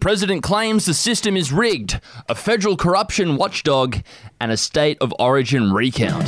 President claims the system is rigged, a federal corruption watchdog, and a state of origin recount.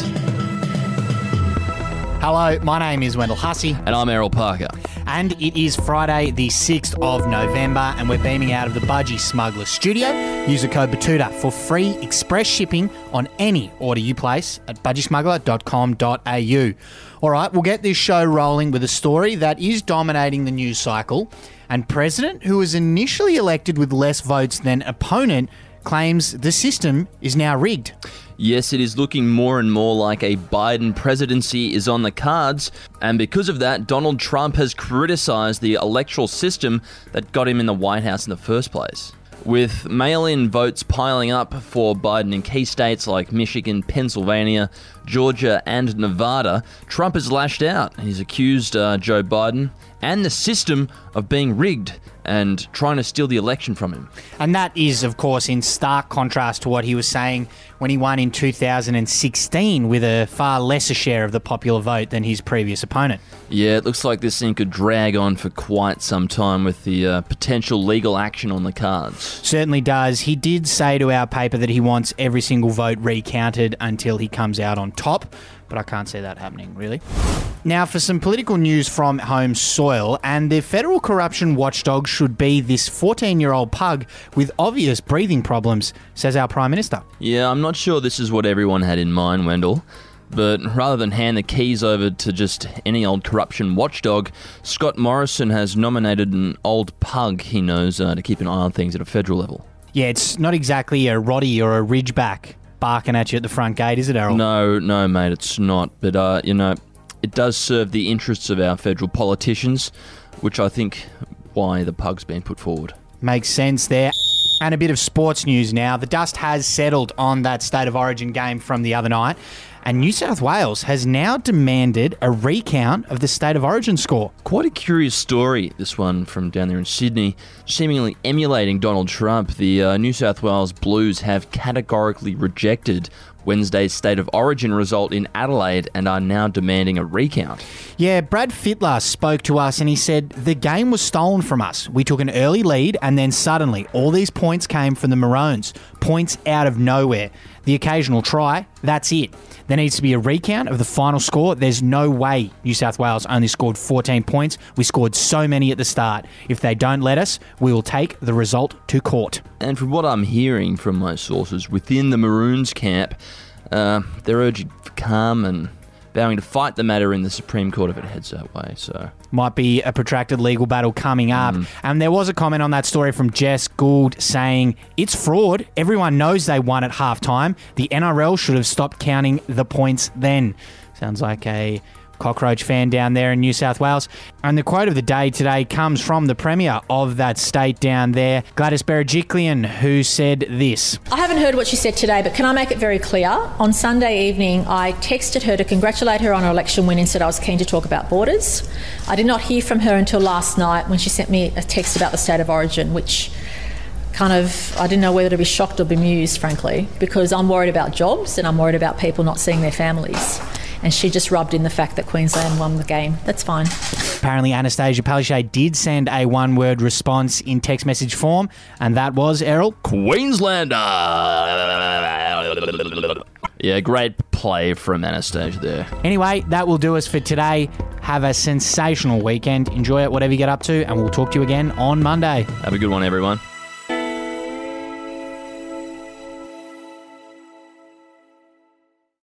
Hello, my name is Wendell Hussey, And I'm Errol Parker. and it is Friday, the 6th of November, and we're beaming out of the Budgie Smuggler studio. Use the code BETOOTA for free express shipping on any order you place at budgiesmuggler.com.au. All right, we'll get this show rolling with a story that is dominating the news cycle, and President, who was initially elected with less votes than opponent, claims the system is now rigged. Yes, it is looking more and more like a Biden presidency is on the cards, and because of that, Donald Trump has criticized the electoral system that got him in the White House in the first place. With mail in votes piling up for Biden in key states like Michigan, Pennsylvania, Georgia, and Nevada, Trump has lashed out. He's accused uh, Joe Biden and the system of being rigged and trying to steal the election from him. And that is, of course, in stark contrast to what he was saying when he won in 2016 with a far lesser share of the popular vote than his previous opponent. Yeah, it looks like this thing could drag on for quite some time with the uh, potential legal action on the cards. Certainly does. He did say to our paper that he wants every single vote recounted until he comes out on top, but I can't see that happening, really. Now, for some political news from home soil, and the federal corruption watchdog should be this 14 year old pug with obvious breathing problems, says our Prime Minister. Yeah, I'm not sure this is what everyone had in mind, Wendell. But rather than hand the keys over to just any old corruption watchdog, Scott Morrison has nominated an old pug he knows uh, to keep an eye on things at a federal level. Yeah, it's not exactly a Roddy or a Ridgeback barking at you at the front gate, is it, Errol? No, no, mate, it's not. But, uh, you know, it does serve the interests of our federal politicians, which I think why the pug's been put forward. Makes sense there. And a bit of sports news now. The dust has settled on that State of Origin game from the other night, and New South Wales has now demanded a recount of the State of Origin score. Quite a curious story, this one from down there in Sydney. Seemingly emulating Donald Trump, the uh, New South Wales Blues have categorically rejected Wednesday's State of Origin result in Adelaide and are now demanding a recount. Yeah, Brad Fittler spoke to us and he said the game was stolen from us. We took an early lead and then suddenly all these points came from the Maroons. Points out of nowhere. The occasional try, that's it. There needs to be a recount of the final score. There's no way New South Wales only scored 14 points. We scored so many at the start. If they don't let us, we will take the result to court. And from what I'm hearing from my sources within the Maroons camp, uh, they're urging for calm and vowing to fight the matter in the Supreme Court if it heads that way. So might be a protracted legal battle coming up. And there was a comment on that story from Jess Gould saying it's fraud. Everyone knows they won at halftime. The NRL should have stopped counting the points then. Sounds like a cockroach fan down there in New South Wales. And the quote of the day today comes from the Premier of that state down there, Gladys Berejiklian, who said this. I haven't heard what she said today, but can I make it very clear? On Sunday evening, I texted her to congratulate her on her election win and said I was keen to talk about borders. I did not hear from her until last night when she sent me a text about the state of origin, which kind of, I didn't know whether to be shocked or bemused, frankly, because I'm worried about jobs and I'm worried about people not seeing their families. And she just rubbed in the fact that Queensland won the game. That's fine. Apparently, Annastacia Palaszczuk did send a one word response in text message form, and that was Errol. Queenslander. Yeah, great play from Annastacia there. Anyway, that will do us for today. Have a sensational weekend. Enjoy it, whatever you get up to, and we'll talk to you again on Monday. Have a good one, everyone.